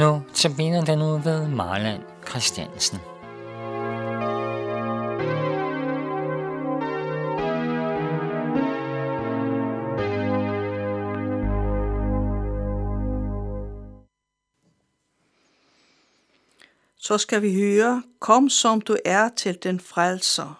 Nu tabiner den ud ved Marland Christiansen. Så skal vi høre, kom som du er til den frelser.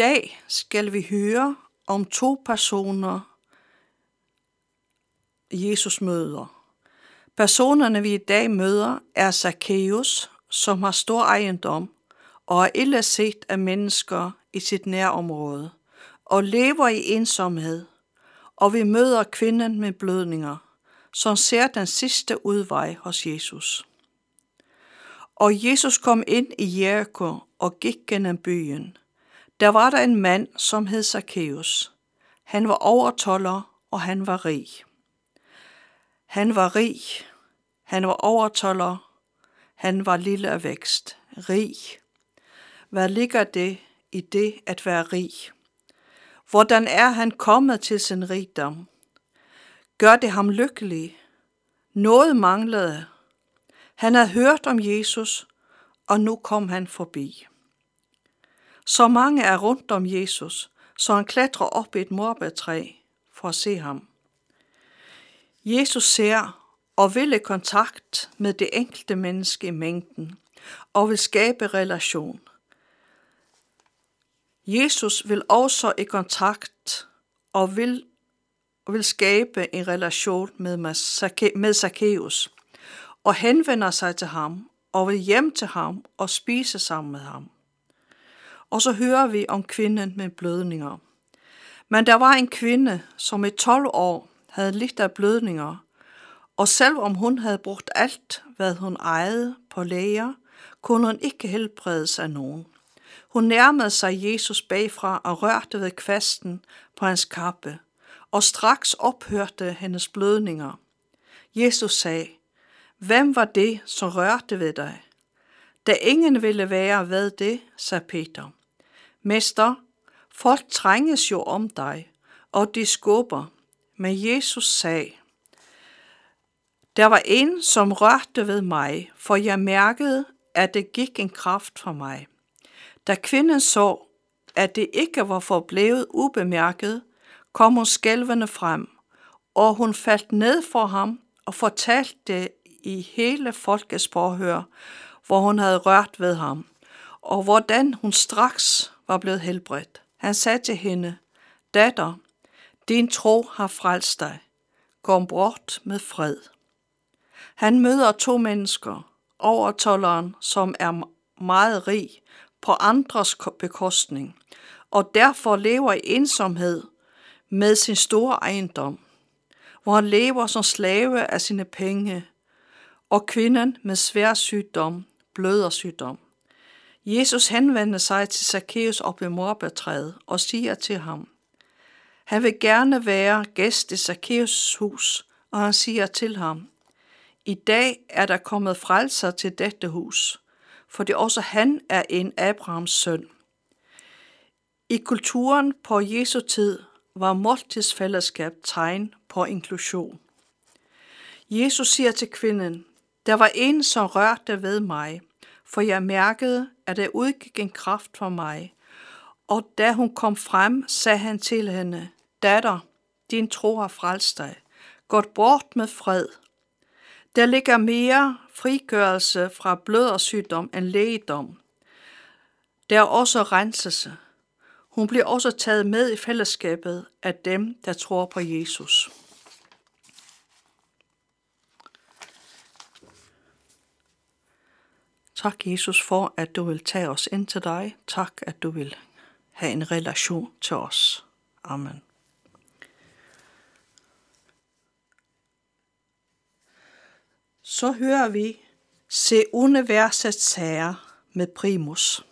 Dag skal vi høre om to personer, Jesus møder. Personerne, vi i dag møder, er Zacchaeus, som har stor ejendom og er ille set af mennesker i sit nærområde og lever i ensomhed. Og vi møder kvinden med blødninger, som ser den sidste udvej hos Jesus. Og Jesus kom ind i Jericho og gik gennem byen – der var der en mand, som hed Zacchaeus. Han var overtoller, og han var rig. Han var rig. Han var overtoller. Han var lille af vækst. Rig. Hvad ligger det i det at være rig? Hvordan er han kommet til sin rigdom? Gør det ham lykkelig? Noget manglede. Han havde hørt om Jesus, og nu kom han forbi. Så mange er rundt om Jesus, så han klatrer op i et morbærtræ for at se ham. Jesus ser og vil i kontakt med det enkelte menneske i mængden og vil skabe relation. Jesus vil også i kontakt og vil, vil skabe en relation med, med Zacchaeus og henvender sig til ham og vil hjem til ham og spise sammen med ham. Og så hører vi om kvinden med blødninger. Men der var en kvinde, som i 12 år havde lidt af blødninger, og selvom hun havde brugt alt, hvad hun ejede på læger, kunne hun ikke helbredes af nogen. Hun nærmede sig Jesus bagfra og rørte ved kvasten på hans kappe, og straks ophørte hendes blødninger. Jesus sagde, Hvem var det, som rørte ved dig? Da ingen ville være ved det, sagde Peter. Mester, folk trænges jo om dig, og de skubber. Men Jesus sagde, der var en, som rørte ved mig, for jeg mærkede, at det gik en kraft fra mig. Da kvinden så, at det ikke var forblevet ubemærket, kom hun skælvende frem, og hun faldt ned for ham og fortalte det i hele folkets påhør, hvor hun havde rørt ved ham, og hvordan hun straks var blevet helbredt. Han sagde til hende, Datter, din tro har frelst dig. Kom bort med fred. Han møder to mennesker, overtolleren, som er meget rig på andres bekostning, og derfor lever i ensomhed med sin store ejendom, hvor han lever som slave af sine penge, og kvinden med svær sygdom, blødersygdom. Jesus henvender sig til Zacchaeus op i morbærtræet og siger til ham, han vil gerne være gæst i Zacchaeus hus, og han siger til ham, i dag er der kommet frelser til dette hus, for det også han er en Abrahams søn. I kulturen på Jesu tid var måltidsfællesskab tegn på inklusion. Jesus siger til kvinden, der var en, som rørte ved mig, for jeg mærkede, at der udgik en kraft fra mig. Og da hun kom frem, sagde han til hende, Datter, din tro har frelst dig. Gå bort med fred. Der ligger mere frigørelse fra blødersygdom end lægedom. Der er også renselse. Hun bliver også taget med i fællesskabet af dem, der tror på Jesus. Tak, Jesus, for at du vil tage os ind til dig. Tak, at du vil have en relation til os. Amen. Så hører vi Se universets sager med primus.